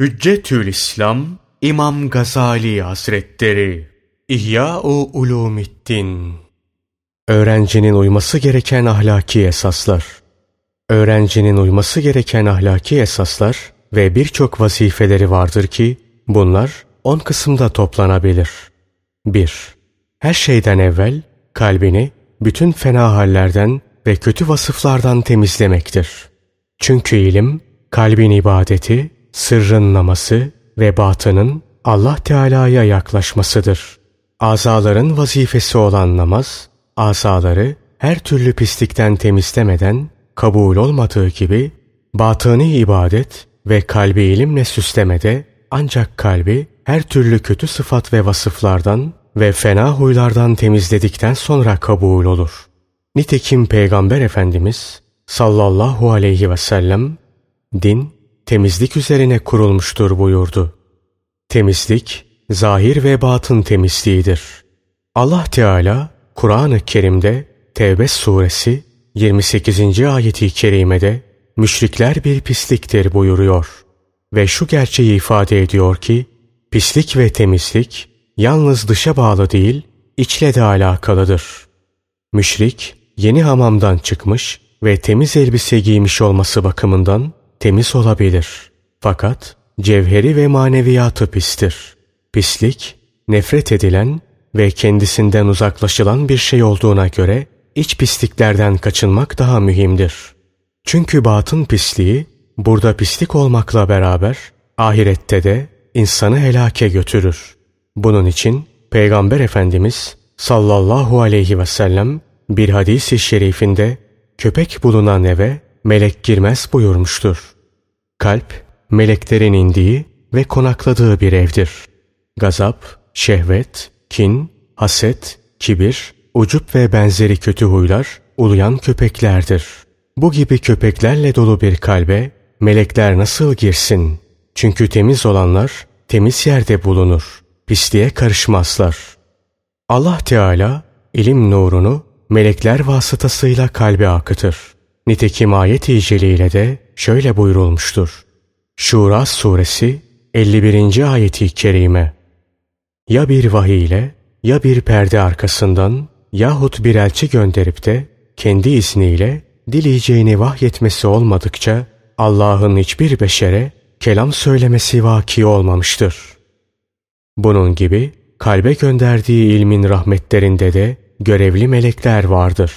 Hüccetül İslam İmam Gazali Hazretleri İhya-u Ulumiddin Öğrencinin uyması gereken ahlaki esaslar Öğrencinin uyması gereken ahlaki esaslar ve birçok vazifeleri vardır ki bunlar on kısımda toplanabilir. 1. Her şeyden evvel kalbini bütün fena hallerden ve kötü vasıflardan temizlemektir. Çünkü ilim kalbin ibadeti, sırrın naması ve batının Allah Teala'ya yaklaşmasıdır. Azaların vazifesi olan namaz, azaları her türlü pislikten temizlemeden kabul olmadığı gibi batıni ibadet ve kalbi ilimle süslemede ancak kalbi her türlü kötü sıfat ve vasıflardan ve fena huylardan temizledikten sonra kabul olur. Nitekim Peygamber Efendimiz sallallahu aleyhi ve sellem din temizlik üzerine kurulmuştur buyurdu. Temizlik, zahir ve batın temizliğidir. Allah Teala Kur'an-ı Kerim'de Tevbe suresi 28. ayeti kerimede müşrikler bir pisliktir buyuruyor. Ve şu gerçeği ifade ediyor ki pislik ve temizlik yalnız dışa bağlı değil içle de alakalıdır. Müşrik yeni hamamdan çıkmış ve temiz elbise giymiş olması bakımından temiz olabilir. Fakat cevheri ve maneviyatı pistir. Pislik, nefret edilen ve kendisinden uzaklaşılan bir şey olduğuna göre iç pisliklerden kaçınmak daha mühimdir. Çünkü batın pisliği burada pislik olmakla beraber ahirette de insanı helake götürür. Bunun için Peygamber Efendimiz sallallahu aleyhi ve sellem bir hadis-i şerifinde köpek bulunan eve melek girmez buyurmuştur. Kalp, meleklerin indiği ve konakladığı bir evdir. Gazap, şehvet, kin, haset, kibir, ucup ve benzeri kötü huylar uluyan köpeklerdir. Bu gibi köpeklerle dolu bir kalbe melekler nasıl girsin? Çünkü temiz olanlar temiz yerde bulunur. Pisliğe karışmazlar. Allah Teala ilim nurunu melekler vasıtasıyla kalbe akıtır. Nitekim ayet-i de şöyle buyurulmuştur. Şura suresi 51. ayeti kerime. Ya bir vahiy ile ya bir perde arkasından yahut bir elçi gönderip de kendi izniyle dileyeceğini vahyetmesi olmadıkça Allah'ın hiçbir beşere kelam söylemesi vaki olmamıştır. Bunun gibi kalbe gönderdiği ilmin rahmetlerinde de görevli melekler vardır.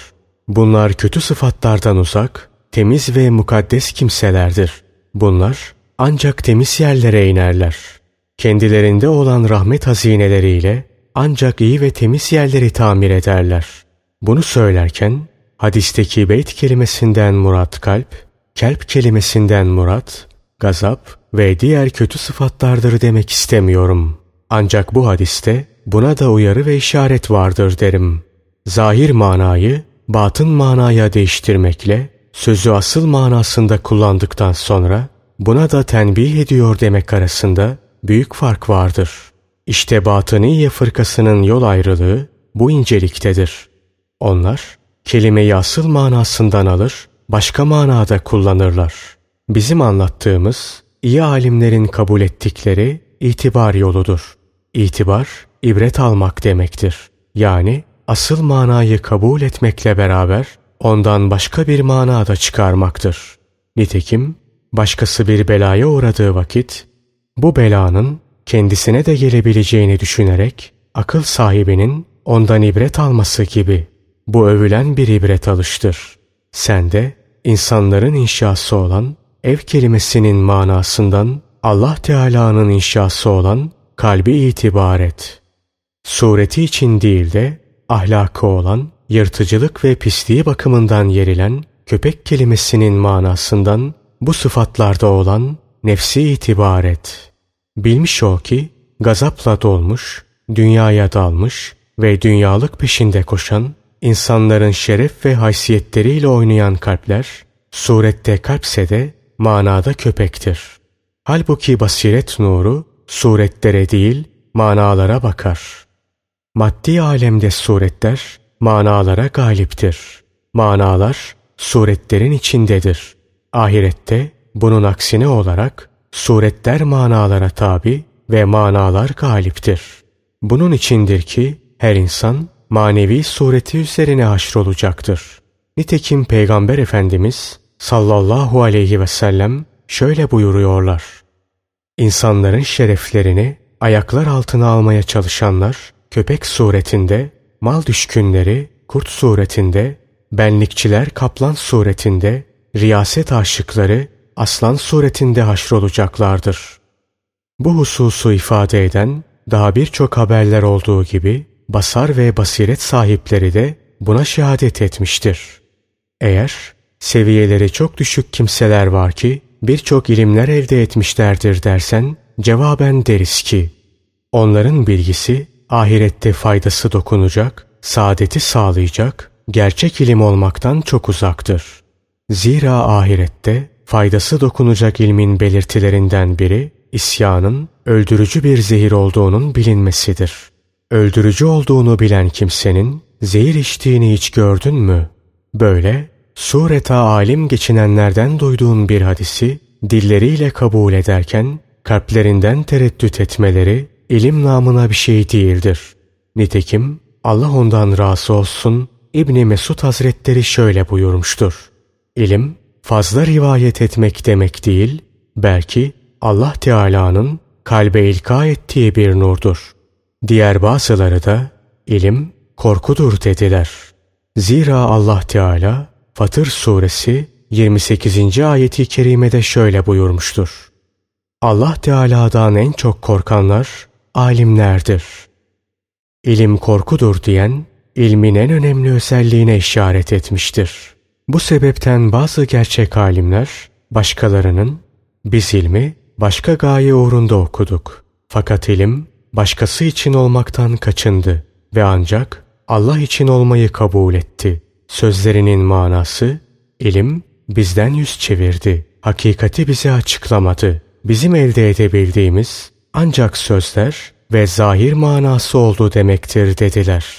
Bunlar kötü sıfatlardan uzak, temiz ve mukaddes kimselerdir. Bunlar ancak temiz yerlere inerler. Kendilerinde olan rahmet hazineleriyle ancak iyi ve temiz yerleri tamir ederler. Bunu söylerken hadisteki beyt kelimesinden murat kalp, kelp kelimesinden murat, gazap ve diğer kötü sıfatlardır demek istemiyorum. Ancak bu hadiste buna da uyarı ve işaret vardır derim. Zahir manayı batın manaya değiştirmekle sözü asıl manasında kullandıktan sonra buna da tenbih ediyor demek arasında büyük fark vardır. İşte Batıniye fırkasının yol ayrılığı bu inceliktedir. Onlar kelimeyi asıl manasından alır, başka manada kullanırlar. Bizim anlattığımız iyi alimlerin kabul ettikleri itibar yoludur. İtibar, ibret almak demektir. Yani asıl manayı kabul etmekle beraber ondan başka bir mana da çıkarmaktır. Nitekim başkası bir belaya uğradığı vakit bu belanın kendisine de gelebileceğini düşünerek akıl sahibinin ondan ibret alması gibi bu övülen bir ibret alıştır. Sen de insanların inşası olan ev kelimesinin manasından Allah Teala'nın inşası olan kalbi itibar et. Sureti için değil de ahlakı olan yırtıcılık ve pisliği bakımından yerilen köpek kelimesinin manasından bu sıfatlarda olan nefsi itibar et. Bilmiş ol ki gazapla dolmuş, dünyaya dalmış ve dünyalık peşinde koşan, insanların şeref ve haysiyetleriyle oynayan kalpler, surette kalpse de manada köpektir. Halbuki basiret nuru suretlere değil manalara bakar. Maddi alemde suretler manalara galiptir. Manalar suretlerin içindedir. Ahirette bunun aksine olarak suretler manalara tabi ve manalar galiptir. Bunun içindir ki her insan manevi sureti üzerine haşrolacaktır. Nitekim Peygamber Efendimiz sallallahu aleyhi ve sellem şöyle buyuruyorlar. İnsanların şereflerini ayaklar altına almaya çalışanlar köpek suretinde, mal düşkünleri kurt suretinde, benlikçiler kaplan suretinde, riyaset aşıkları aslan suretinde haşrolacaklardır. Bu hususu ifade eden daha birçok haberler olduğu gibi basar ve basiret sahipleri de buna şehadet etmiştir. Eğer seviyeleri çok düşük kimseler var ki birçok ilimler elde etmişlerdir dersen cevaben deriz ki onların bilgisi ahirette faydası dokunacak, saadeti sağlayacak, gerçek ilim olmaktan çok uzaktır. Zira ahirette faydası dokunacak ilmin belirtilerinden biri isyanın öldürücü bir zehir olduğunun bilinmesidir. Öldürücü olduğunu bilen kimsenin zehir içtiğini hiç gördün mü? Böyle sureta alim geçinenlerden duyduğun bir hadisi dilleriyle kabul ederken kalplerinden tereddüt etmeleri ilim namına bir şey değildir. Nitekim Allah ondan razı olsun İbni Mesud Hazretleri şöyle buyurmuştur. İlim fazla rivayet etmek demek değil, belki Allah Teala'nın kalbe ilka ettiği bir nurdur. Diğer bazıları da ilim korkudur dediler. Zira Allah Teala Fatır suresi 28. ayeti kerimede şöyle buyurmuştur. Allah Teala'dan en çok korkanlar alimlerdir. İlim korkudur diyen ilmin en önemli özelliğine işaret etmiştir. Bu sebepten bazı gerçek alimler başkalarının biz ilmi başka gaye uğrunda okuduk. Fakat ilim başkası için olmaktan kaçındı ve ancak Allah için olmayı kabul etti. Sözlerinin manası ilim bizden yüz çevirdi. Hakikati bize açıklamadı. Bizim elde edebildiğimiz ancak sözler ve zahir manası oldu demektir dediler.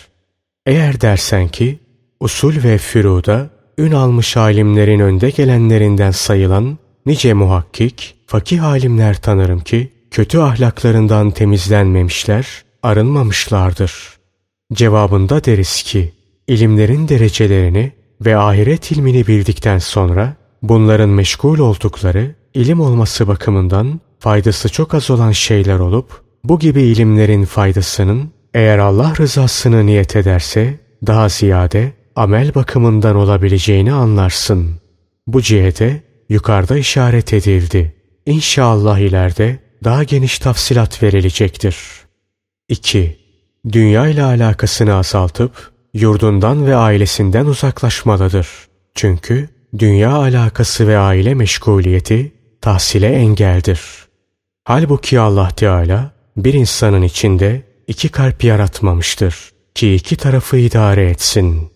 Eğer dersen ki usul ve füruda ün almış alimlerin önde gelenlerinden sayılan nice muhakkik, fakih alimler tanırım ki kötü ahlaklarından temizlenmemişler, arınmamışlardır. Cevabında deriz ki ilimlerin derecelerini ve ahiret ilmini bildikten sonra bunların meşgul oldukları ilim olması bakımından faydası çok az olan şeyler olup bu gibi ilimlerin faydasının eğer Allah rızasını niyet ederse daha ziyade amel bakımından olabileceğini anlarsın. Bu cihete yukarıda işaret edildi. İnşallah ileride daha geniş tafsilat verilecektir. 2. Dünya ile alakasını azaltıp yurdundan ve ailesinden uzaklaşmalıdır. Çünkü dünya alakası ve aile meşguliyeti tahsile engeldir. Halbuki Allah Teala bir insanın içinde iki kalp yaratmamıştır ki iki tarafı idare etsin.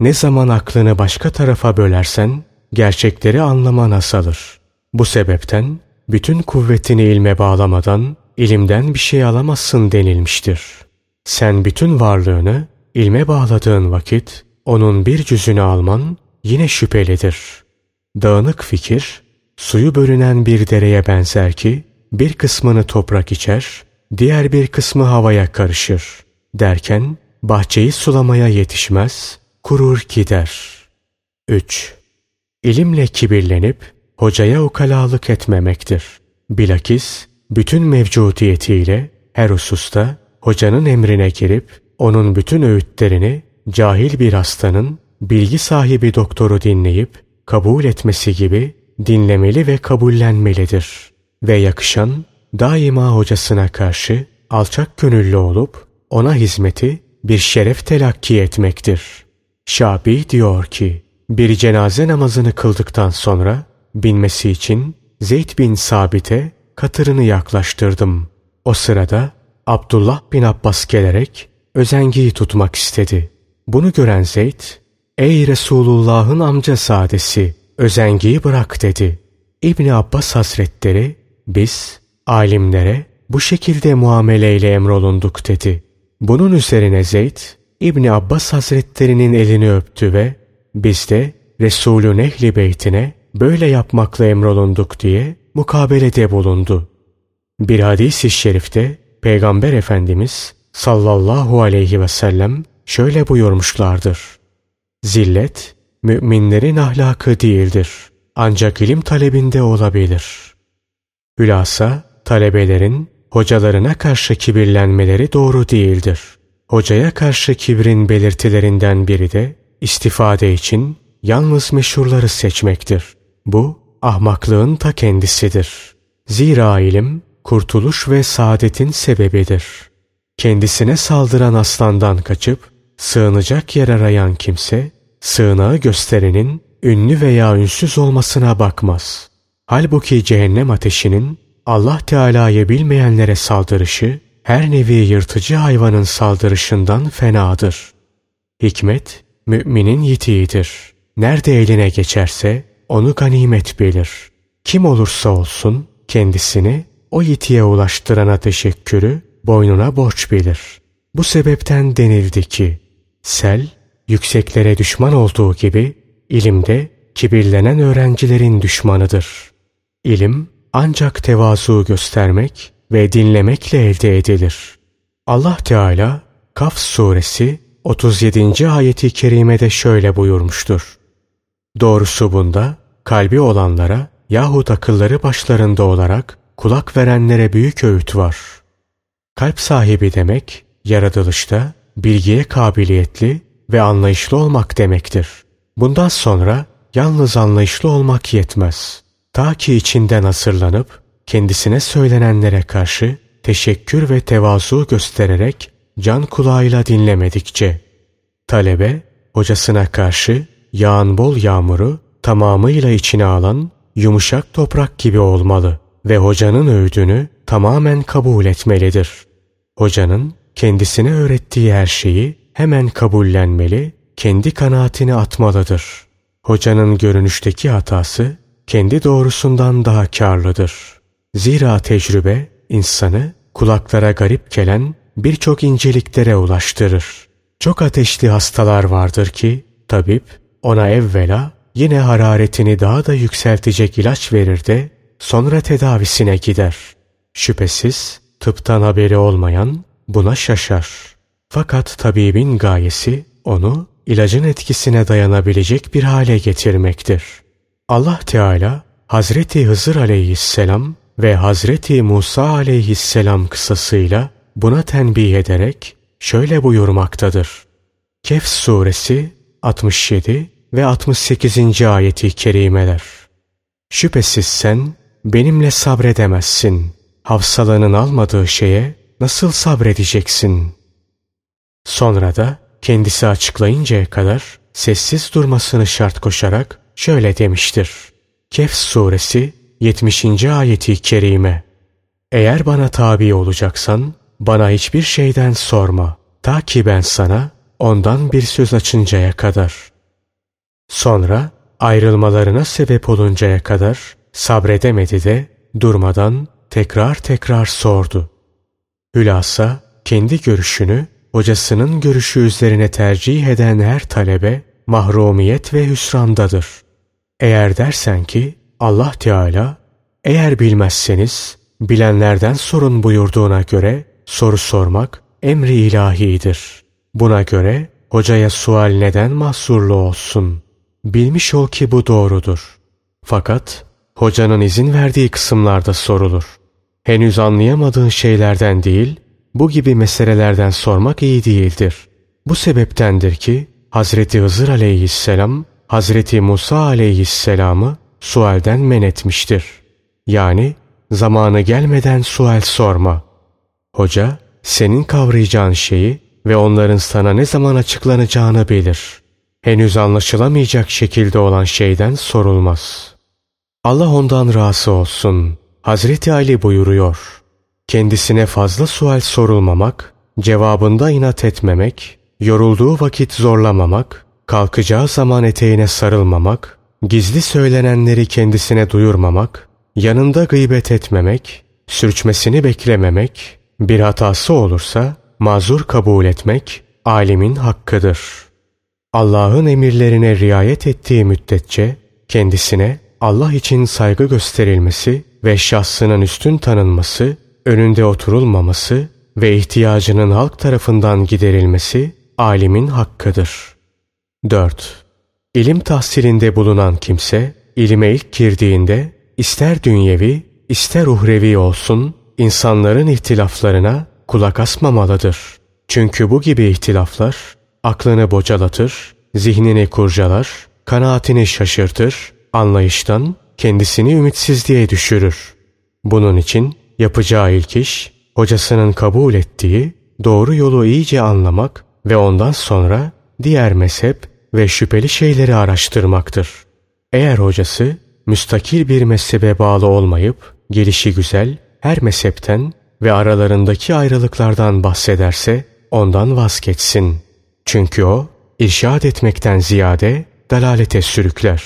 Ne zaman aklını başka tarafa bölersen gerçekleri anlaman asalır. Bu sebepten bütün kuvvetini ilme bağlamadan ilimden bir şey alamazsın denilmiştir. Sen bütün varlığını ilme bağladığın vakit onun bir cüzünü alman yine şüphelidir. Dağınık fikir suyu bölünen bir dereye benzer ki bir kısmını toprak içer, diğer bir kısmı havaya karışır. Derken bahçeyi sulamaya yetişmez, kurur gider. 3. İlimle kibirlenip hocaya ukalalık etmemektir. Bilakis bütün mevcudiyetiyle her hususta hocanın emrine girip onun bütün öğütlerini cahil bir hastanın bilgi sahibi doktoru dinleyip kabul etmesi gibi dinlemeli ve kabullenmelidir. Ve yakışan daima hocasına karşı alçak gönüllü olup ona hizmeti bir şeref telakki etmektir. Şabi diyor ki, bir cenaze namazını kıldıktan sonra binmesi için Zeyd bin Sabit'e katırını yaklaştırdım. O sırada Abdullah bin Abbas gelerek özengiyi tutmak istedi. Bunu gören Zeyd, ''Ey Resulullah'ın amca sadesi, özengiyi bırak.'' dedi. İbni Abbas Hazretleri, ''Biz alimlere bu şekilde muameleyle emrolunduk.'' dedi. Bunun üzerine Zeyd, İbni Abbas Hazretlerinin elini öptü ve biz de Resulün ehli beytine böyle yapmakla emrolunduk diye mukabelede bulundu. Bir hadis-i şerifte Peygamber Efendimiz sallallahu aleyhi ve sellem şöyle buyurmuşlardır. Zillet, müminlerin ahlakı değildir. Ancak ilim talebinde olabilir. Hülasa, talebelerin hocalarına karşı kibirlenmeleri doğru değildir. Hocaya karşı kibrin belirtilerinden biri de istifade için yalnız meşhurları seçmektir. Bu ahmaklığın ta kendisidir. Zira ilim kurtuluş ve saadetin sebebidir. Kendisine saldıran aslandan kaçıp sığınacak yer arayan kimse sığınağı gösterenin ünlü veya ünsüz olmasına bakmaz. Halbuki cehennem ateşinin Allah Teala'yı bilmeyenlere saldırışı her nevi yırtıcı hayvanın saldırışından fenadır. Hikmet, müminin yitiğidir. Nerede eline geçerse onu ganimet bilir. Kim olursa olsun kendisini o yitiye ulaştırana teşekkürü boynuna borç bilir. Bu sebepten denildi ki, sel yükseklere düşman olduğu gibi ilimde kibirlenen öğrencilerin düşmanıdır. İlim ancak tevazu göstermek ve dinlemekle elde edilir. Allah Teala Kaf suresi 37. ayeti kerimede şöyle buyurmuştur. Doğrusu bunda kalbi olanlara yahut akılları başlarında olarak kulak verenlere büyük öğüt var. Kalp sahibi demek yaratılışta bilgiye kabiliyetli ve anlayışlı olmak demektir. Bundan sonra yalnız anlayışlı olmak yetmez. Ta ki içinden hazırlanıp kendisine söylenenlere karşı teşekkür ve tevazu göstererek can kulağıyla dinlemedikçe. Talebe hocasına karşı yağan bol yağmuru tamamıyla içine alan yumuşak toprak gibi olmalı ve hocanın öğüdünü tamamen kabul etmelidir. Hocanın kendisine öğrettiği her şeyi hemen kabullenmeli, kendi kanaatini atmalıdır. Hocanın görünüşteki hatası kendi doğrusundan daha karlıdır. Zira tecrübe insanı kulaklara garip gelen birçok inceliklere ulaştırır. Çok ateşli hastalar vardır ki tabip ona evvela yine hararetini daha da yükseltecek ilaç verir de sonra tedavisine gider. Şüphesiz tıptan haberi olmayan buna şaşar. Fakat tabibin gayesi onu ilacın etkisine dayanabilecek bir hale getirmektir. Allah Teala Hazreti Hızır aleyhisselam ve Hazreti Musa aleyhisselam kısasıyla buna tenbih ederek şöyle buyurmaktadır. Kehf suresi 67 ve 68. ayeti kerimeler. Şüphesiz sen benimle sabredemezsin. Hafsalanın almadığı şeye nasıl sabredeceksin? Sonra da kendisi açıklayıncaya kadar sessiz durmasını şart koşarak şöyle demiştir. Kehf suresi 70. ayeti kerime. Eğer bana tabi olacaksan bana hiçbir şeyden sorma. Ta ki ben sana ondan bir söz açıncaya kadar. Sonra ayrılmalarına sebep oluncaya kadar sabredemedi de durmadan tekrar tekrar sordu. Hülasa kendi görüşünü hocasının görüşü üzerine tercih eden her talebe mahrumiyet ve hüsrandadır. Eğer dersen ki Allah Teala eğer bilmezseniz bilenlerden sorun buyurduğuna göre soru sormak emri ilahidir. Buna göre hocaya sual neden mahsurlu olsun? Bilmiş ol ki bu doğrudur. Fakat hocanın izin verdiği kısımlarda sorulur. Henüz anlayamadığın şeylerden değil, bu gibi meselelerden sormak iyi değildir. Bu sebeptendir ki Hazreti Hızır aleyhisselam Hazreti Musa aleyhisselamı sualden men etmiştir. Yani zamanı gelmeden sual sorma. Hoca senin kavrayacağın şeyi ve onların sana ne zaman açıklanacağını bilir. Henüz anlaşılamayacak şekilde olan şeyden sorulmaz. Allah ondan razı olsun. Hazreti Ali buyuruyor. Kendisine fazla sual sorulmamak, cevabında inat etmemek, yorulduğu vakit zorlamamak, kalkacağı zaman eteğine sarılmamak, gizli söylenenleri kendisine duyurmamak, yanında gıybet etmemek, sürçmesini beklememek, bir hatası olursa mazur kabul etmek alimin hakkıdır. Allah'ın emirlerine riayet ettiği müddetçe kendisine Allah için saygı gösterilmesi ve şahsının üstün tanınması, önünde oturulmaması ve ihtiyacının halk tarafından giderilmesi alimin hakkıdır. 4. İlim tahsilinde bulunan kimse, ilime ilk girdiğinde ister dünyevi, ister uhrevi olsun, insanların ihtilaflarına kulak asmamalıdır. Çünkü bu gibi ihtilaflar, aklını bocalatır, zihnini kurcalar, kanaatini şaşırtır, anlayıştan kendisini ümitsizliğe düşürür. Bunun için yapacağı ilk iş, hocasının kabul ettiği doğru yolu iyice anlamak ve ondan sonra diğer mezhep ve şüpheli şeyleri araştırmaktır. Eğer hocası müstakil bir mezhebe bağlı olmayıp gelişi güzel her mezhepten ve aralarındaki ayrılıklardan bahsederse ondan vazgeçsin. Çünkü o irşad etmekten ziyade dalalete sürükler.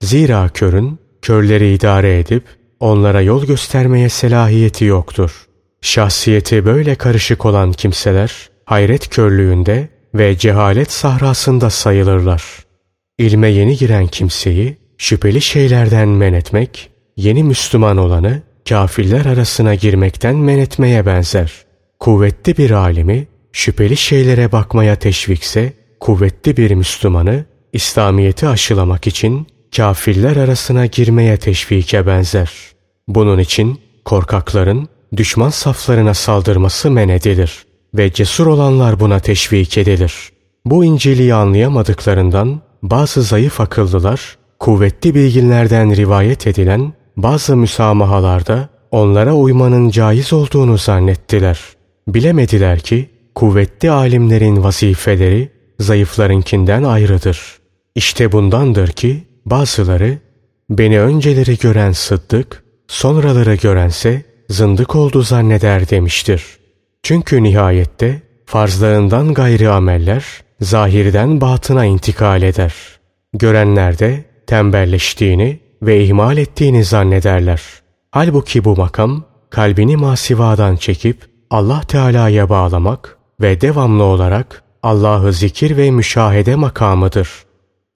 Zira körün körleri idare edip onlara yol göstermeye selahiyeti yoktur. Şahsiyeti böyle karışık olan kimseler hayret körlüğünde ve cehalet sahrasında sayılırlar. İlme yeni giren kimseyi şüpheli şeylerden men etmek, yeni Müslüman olanı kafirler arasına girmekten men etmeye benzer. Kuvvetli bir alimi şüpheli şeylere bakmaya teşvikse, kuvvetli bir Müslümanı İslamiyet'i aşılamak için kafirler arasına girmeye teşvike benzer. Bunun için korkakların düşman saflarına saldırması men edilir ve cesur olanlar buna teşvik edilir. Bu İncil'i anlayamadıklarından bazı zayıf akıllılar kuvvetli bilginlerden rivayet edilen bazı müsamahalarda onlara uymanın caiz olduğunu zannettiler. Bilemediler ki kuvvetli alimlerin vazifeleri zayıflarınkinden ayrıdır. İşte bundandır ki bazıları beni önceleri gören sıddık, sonraları görense zındık oldu zanneder demiştir. Çünkü nihayette farzlarından gayri ameller zahirden batına intikal eder. Görenler de tembelleştiğini ve ihmal ettiğini zannederler. Halbuki bu makam kalbini masivadan çekip Allah Teala'ya bağlamak ve devamlı olarak Allah'ı zikir ve müşahede makamıdır.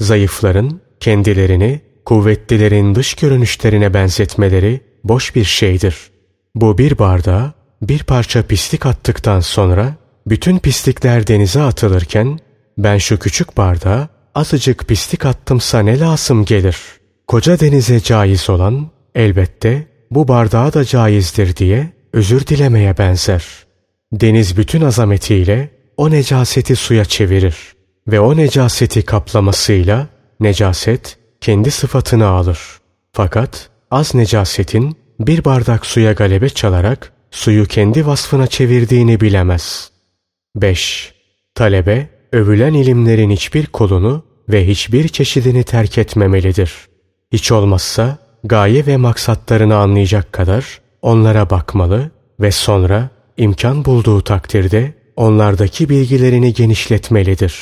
Zayıfların kendilerini kuvvetlilerin dış görünüşlerine benzetmeleri boş bir şeydir. Bu bir bardağa bir parça pislik attıktan sonra bütün pislikler denize atılırken ben şu küçük bardağa azıcık pislik attımsa ne lazım gelir? Koca denize caiz olan elbette bu bardağa da caizdir diye özür dilemeye benzer. Deniz bütün azametiyle o necaseti suya çevirir ve o necaseti kaplamasıyla necaset kendi sıfatını alır. Fakat az necasetin bir bardak suya galebe çalarak suyu kendi vasfına çevirdiğini bilemez. 5. Talebe, övülen ilimlerin hiçbir kolunu ve hiçbir çeşidini terk etmemelidir. Hiç olmazsa gaye ve maksatlarını anlayacak kadar onlara bakmalı ve sonra imkan bulduğu takdirde onlardaki bilgilerini genişletmelidir.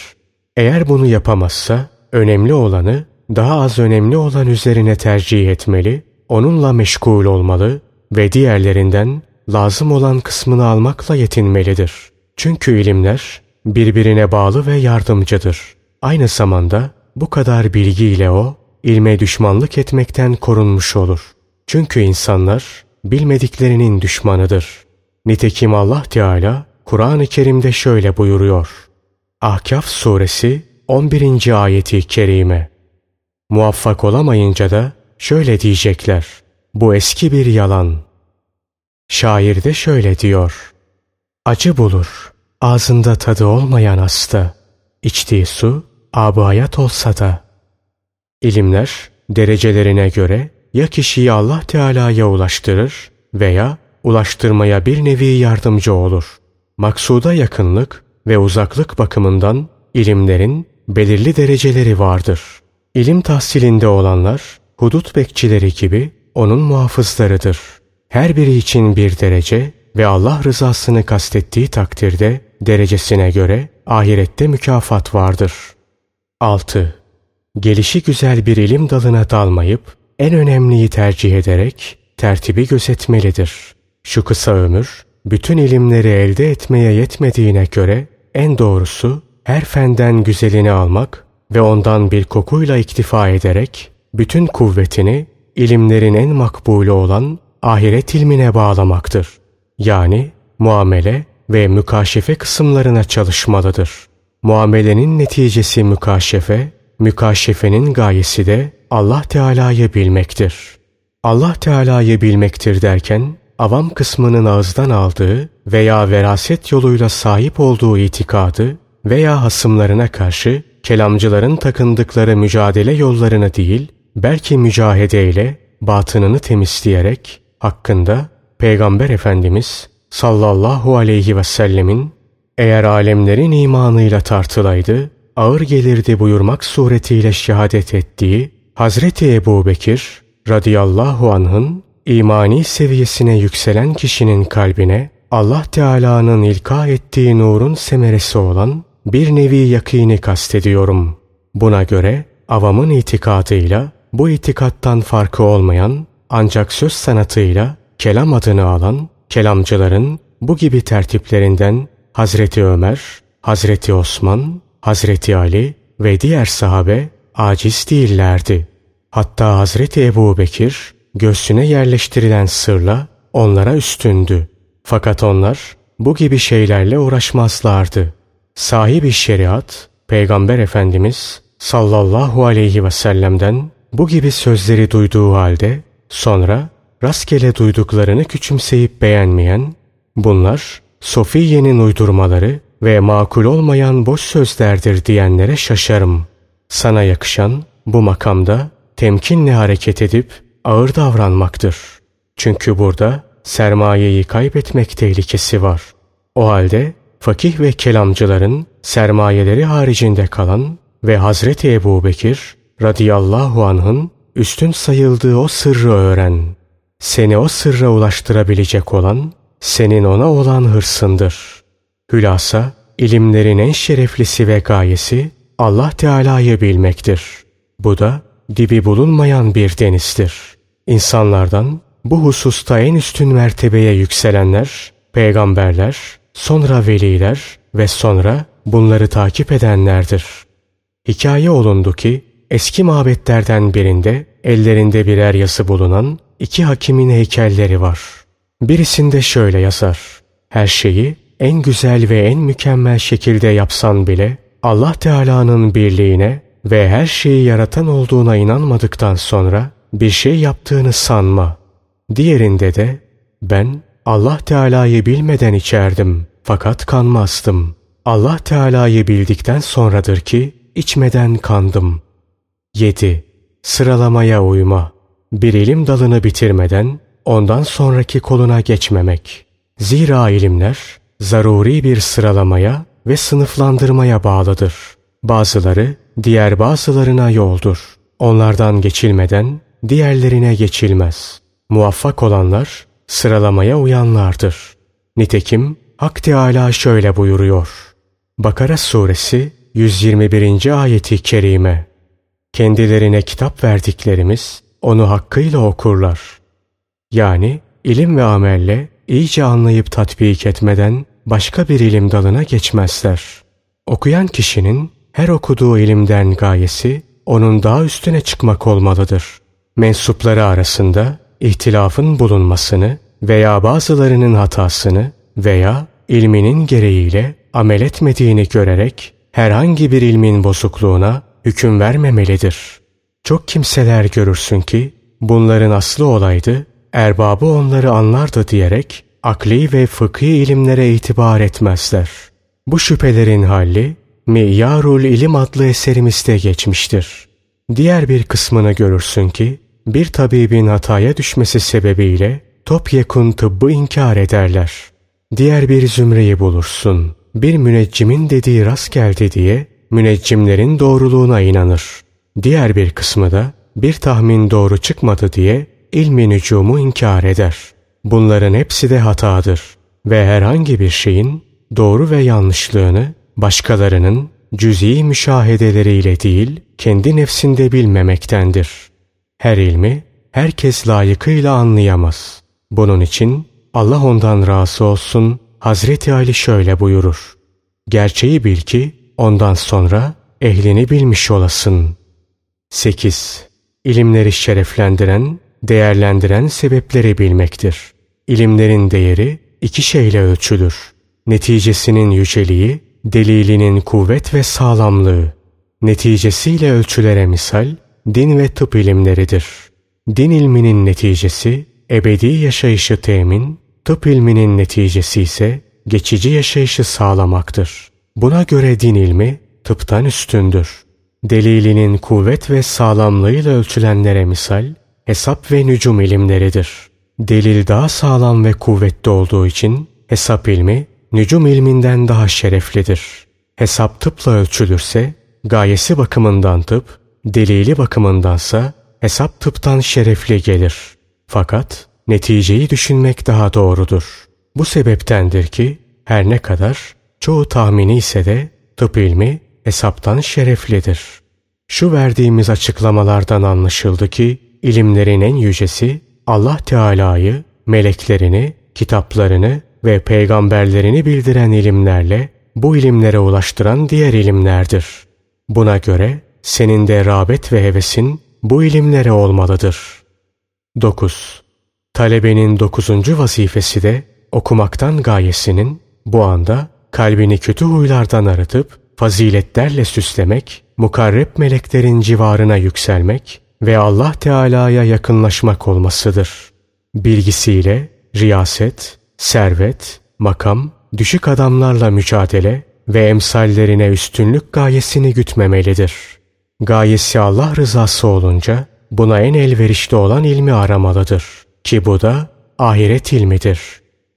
Eğer bunu yapamazsa önemli olanı daha az önemli olan üzerine tercih etmeli, onunla meşgul olmalı ve diğerlerinden lazım olan kısmını almakla yetinmelidir. Çünkü ilimler birbirine bağlı ve yardımcıdır. Aynı zamanda bu kadar bilgiyle o, ilme düşmanlık etmekten korunmuş olur. Çünkü insanlar bilmediklerinin düşmanıdır. Nitekim Allah Teala Kur'an-ı Kerim'de şöyle buyuruyor. Ahkaf suresi 11. ayeti kerime. Muvaffak olamayınca da şöyle diyecekler. Bu eski bir yalan. Şair de şöyle diyor. Acı bulur, ağzında tadı olmayan hasta. İçtiği su, ab hayat olsa da. İlimler, derecelerine göre ya kişiyi Allah Teala'ya ulaştırır veya ulaştırmaya bir nevi yardımcı olur. Maksuda yakınlık ve uzaklık bakımından ilimlerin belirli dereceleri vardır. İlim tahsilinde olanlar hudut bekçileri gibi onun muhafızlarıdır. Her biri için bir derece ve Allah rızasını kastettiği takdirde derecesine göre ahirette mükafat vardır. 6. Gelişi güzel bir ilim dalına dalmayıp en önemliyi tercih ederek tertibi gözetmelidir. Şu kısa ömür bütün ilimleri elde etmeye yetmediğine göre en doğrusu her fenden güzelini almak ve ondan bir kokuyla iktifa ederek bütün kuvvetini ilimlerin en makbulü olan ahiret ilmine bağlamaktır. Yani muamele ve mükaşefe kısımlarına çalışmalıdır. Muamelenin neticesi mükaşefe, mükaşefenin gayesi de Allah Teala'yı bilmektir. Allah Teala'yı bilmektir derken avam kısmının ağızdan aldığı veya veraset yoluyla sahip olduğu itikadı veya hasımlarına karşı kelamcıların takındıkları mücadele yollarını değil, belki mücahedeyle batınını temizleyerek hakkında Peygamber Efendimiz sallallahu aleyhi ve sellemin eğer alemlerin imanıyla tartılaydı, ağır gelirdi buyurmak suretiyle şehadet ettiği Hazreti Ebu Bekir radıyallahu anh'ın imani seviyesine yükselen kişinin kalbine Allah Teala'nın ilka ettiği nurun semeresi olan bir nevi yakini kastediyorum. Buna göre avamın itikadıyla bu itikattan farkı olmayan ancak söz sanatıyla kelam adını alan kelamcıların bu gibi tertiplerinden Hazreti Ömer, Hazreti Osman, Hazreti Ali ve diğer sahabe aciz değillerdi. Hatta Hazreti Ebu Bekir göğsüne yerleştirilen sırla onlara üstündü. Fakat onlar bu gibi şeylerle uğraşmazlardı. Sahibi şeriat, Peygamber Efendimiz sallallahu aleyhi ve sellem'den bu gibi sözleri duyduğu halde sonra rastgele duyduklarını küçümseyip beğenmeyen, bunlar Sofiye'nin uydurmaları ve makul olmayan boş sözlerdir diyenlere şaşarım. Sana yakışan bu makamda temkinle hareket edip ağır davranmaktır. Çünkü burada sermayeyi kaybetmek tehlikesi var. O halde fakih ve kelamcıların sermayeleri haricinde kalan ve Hazreti Ebu Bekir radıyallahu anh'ın üstün sayıldığı o sırrı öğren. Seni o sırra ulaştırabilecek olan senin ona olan hırsındır. Hülasa ilimlerin en şereflisi ve gayesi Allah Teala'yı bilmektir. Bu da dibi bulunmayan bir denizdir. İnsanlardan bu hususta en üstün mertebeye yükselenler, peygamberler, sonra veliler ve sonra bunları takip edenlerdir. Hikaye olundu ki eski mabetlerden birinde ellerinde birer yası bulunan iki hakimin heykelleri var. Birisinde şöyle yazar. Her şeyi en güzel ve en mükemmel şekilde yapsan bile Allah Teala'nın birliğine ve her şeyi yaratan olduğuna inanmadıktan sonra bir şey yaptığını sanma. Diğerinde de ben Allah Teala'yı bilmeden içerdim fakat kanmazdım. Allah Teala'yı bildikten sonradır ki içmeden kandım. 7. Sıralamaya uyma. Bir ilim dalını bitirmeden ondan sonraki koluna geçmemek. Zira ilimler zaruri bir sıralamaya ve sınıflandırmaya bağlıdır. Bazıları diğer bazılarına yoldur. Onlardan geçilmeden diğerlerine geçilmez. Muvaffak olanlar sıralamaya uyanlardır. Nitekim Hak Teâlâ şöyle buyuruyor. Bakara suresi 121. ayeti kerime. Kendilerine kitap verdiklerimiz onu hakkıyla okurlar. Yani ilim ve amelle iyice anlayıp tatbik etmeden başka bir ilim dalına geçmezler. Okuyan kişinin her okuduğu ilimden gayesi onun daha üstüne çıkmak olmalıdır. Mensupları arasında ihtilafın bulunmasını veya bazılarının hatasını veya ilminin gereğiyle amel etmediğini görerek herhangi bir ilmin bozukluğuna hüküm vermemelidir. Çok kimseler görürsün ki bunların aslı olaydı, erbabı onları anlardı diyerek akli ve fıkhi ilimlere itibar etmezler. Bu şüphelerin halli Miyarul İlim adlı eserimizde geçmiştir. Diğer bir kısmını görürsün ki bir tabibin hataya düşmesi sebebiyle topyekun tıbbı inkar ederler. Diğer bir zümreyi bulursun. Bir müneccimin dediği rast geldi diye müneccimlerin doğruluğuna inanır. Diğer bir kısmı da bir tahmin doğru çıkmadı diye ilmi nücumu inkar eder. Bunların hepsi de hatadır ve herhangi bir şeyin doğru ve yanlışlığını başkalarının cüz'i müşahedeleriyle değil kendi nefsinde bilmemektendir. Her ilmi herkes layıkıyla anlayamaz. Bunun için Allah ondan razı olsun Hazreti Ali şöyle buyurur. Gerçeği bil ki ondan sonra ehlini bilmiş olasın. 8. ilimleri şereflendiren, değerlendiren sebepleri bilmektir. İlimlerin değeri iki şeyle ölçülür. Neticesinin yüceliği, delilinin kuvvet ve sağlamlığı. Neticesiyle ölçülere misal, din ve tıp ilimleridir. Din ilminin neticesi, ebedi yaşayışı temin, tıp ilminin neticesi ise geçici yaşayışı sağlamaktır. Buna göre din ilmi tıptan üstündür. Delilinin kuvvet ve sağlamlığıyla ölçülenlere misal, hesap ve nücum ilimleridir. Delil daha sağlam ve kuvvetli olduğu için hesap ilmi nücum ilminden daha şereflidir. Hesap tıpla ölçülürse gayesi bakımından tıp, delili bakımındansa hesap tıptan şerefli gelir. Fakat neticeyi düşünmek daha doğrudur. Bu sebeptendir ki her ne kadar çoğu tahmini ise de tıp ilmi hesaptan şereflidir. Şu verdiğimiz açıklamalardan anlaşıldı ki ilimlerin en yücesi Allah Teala'yı, meleklerini, kitaplarını ve peygamberlerini bildiren ilimlerle bu ilimlere ulaştıran diğer ilimlerdir. Buna göre senin de rağbet ve hevesin bu ilimlere olmalıdır. 9. Talebenin dokuzuncu vazifesi de okumaktan gayesinin bu anda kalbini kötü huylardan arıtıp faziletlerle süslemek, mukarreb meleklerin civarına yükselmek ve Allah Teala'ya yakınlaşmak olmasıdır. Bilgisiyle riyaset, servet, makam, düşük adamlarla mücadele ve emsallerine üstünlük gayesini gütmemelidir. Gayesi Allah rızası olunca buna en elverişli olan ilmi aramalıdır. Ki bu da ahiret ilmidir.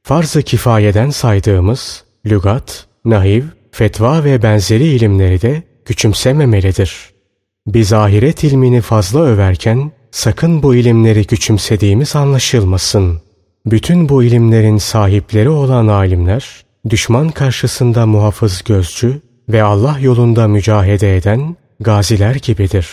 Farz-ı kifayeden saydığımız lügat, nahiv, fetva ve benzeri ilimleri de küçümsememelidir. Biz ahiret ilmini fazla överken sakın bu ilimleri küçümsediğimiz anlaşılmasın. Bütün bu ilimlerin sahipleri olan alimler, düşman karşısında muhafız gözcü ve Allah yolunda mücahede eden gaziler gibidir.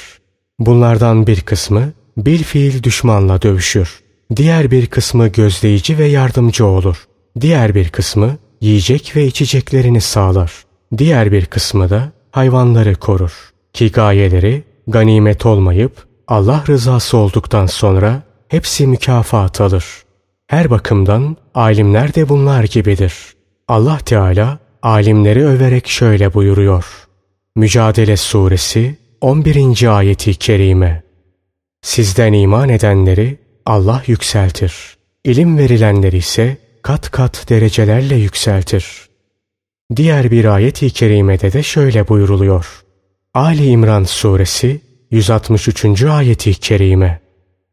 Bunlardan bir kısmı bil fiil düşmanla dövüşür. Diğer bir kısmı gözleyici ve yardımcı olur. Diğer bir kısmı yiyecek ve içeceklerini sağlar. Diğer bir kısmı da hayvanları korur. Ki gayeleri ganimet olmayıp Allah rızası olduktan sonra hepsi mükafat alır. Her bakımdan alimler de bunlar gibidir. Allah Teala alimleri överek şöyle buyuruyor. Mücadele Suresi 11. ayeti kerime. Sizden iman edenleri Allah yükseltir. İlim verilenleri ise kat kat derecelerle yükseltir. Diğer bir ayet-i kerimede de şöyle buyruluyor. Ali İmran Suresi 163. ayeti kerime.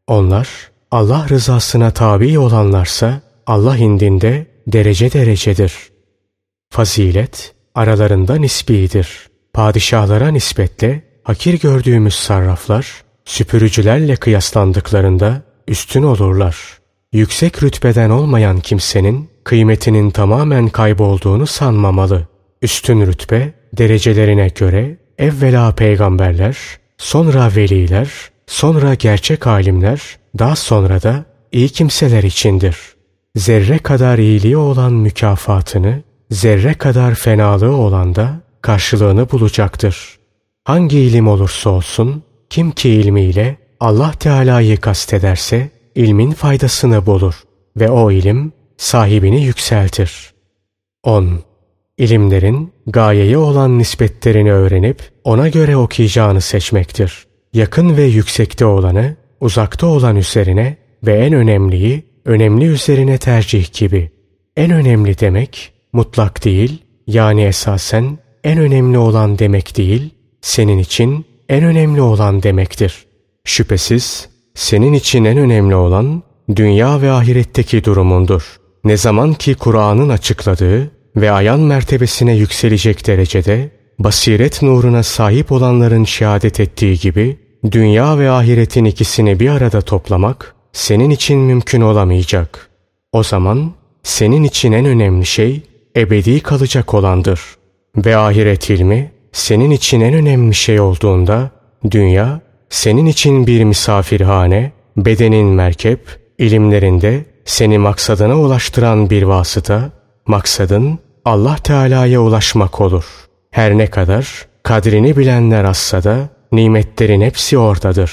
Onlar Allah rızasına tabi olanlarsa Allah indinde derece derecedir. Fazilet aralarında nisbidir. Padişahlara nispetle hakir gördüğümüz sarraflar süpürücülerle kıyaslandıklarında üstün olurlar. Yüksek rütbeden olmayan kimsenin kıymetinin tamamen kaybolduğunu sanmamalı. Üstün rütbe derecelerine göre evvela peygamberler, sonra veliler, sonra gerçek alimler, daha sonra da iyi kimseler içindir. Zerre kadar iyiliği olan mükafatını, zerre kadar fenalığı olan da karşılığını bulacaktır. Hangi ilim olursa olsun, kim ki ilmiyle Allah Teala'yı kastederse, ilmin faydasını bulur ve o ilim sahibini yükseltir. 10. İlimlerin gayeye olan nispetlerini öğrenip ona göre okuyacağını seçmektir. Yakın ve yüksekte olanı uzakta olan üzerine ve en önemliyi önemli üzerine tercih gibi. En önemli demek mutlak değil yani esasen en önemli olan demek değil, senin için en önemli olan demektir. Şüphesiz senin için en önemli olan dünya ve ahiretteki durumundur. Ne zaman ki Kur'an'ın açıkladığı ve ayan mertebesine yükselecek derecede basiret nuruna sahip olanların şehadet ettiği gibi dünya ve ahiretin ikisini bir arada toplamak senin için mümkün olamayacak. O zaman senin için en önemli şey ebedi kalacak olandır. Ve ahiret ilmi senin için en önemli şey olduğunda dünya senin için bir misafirhane, bedenin merkep, ilimlerinde seni maksadına ulaştıran bir vasıta, maksadın Allah Teala'ya ulaşmak olur. Her ne kadar kadrini bilenler azsa da nimetlerin hepsi oradadır.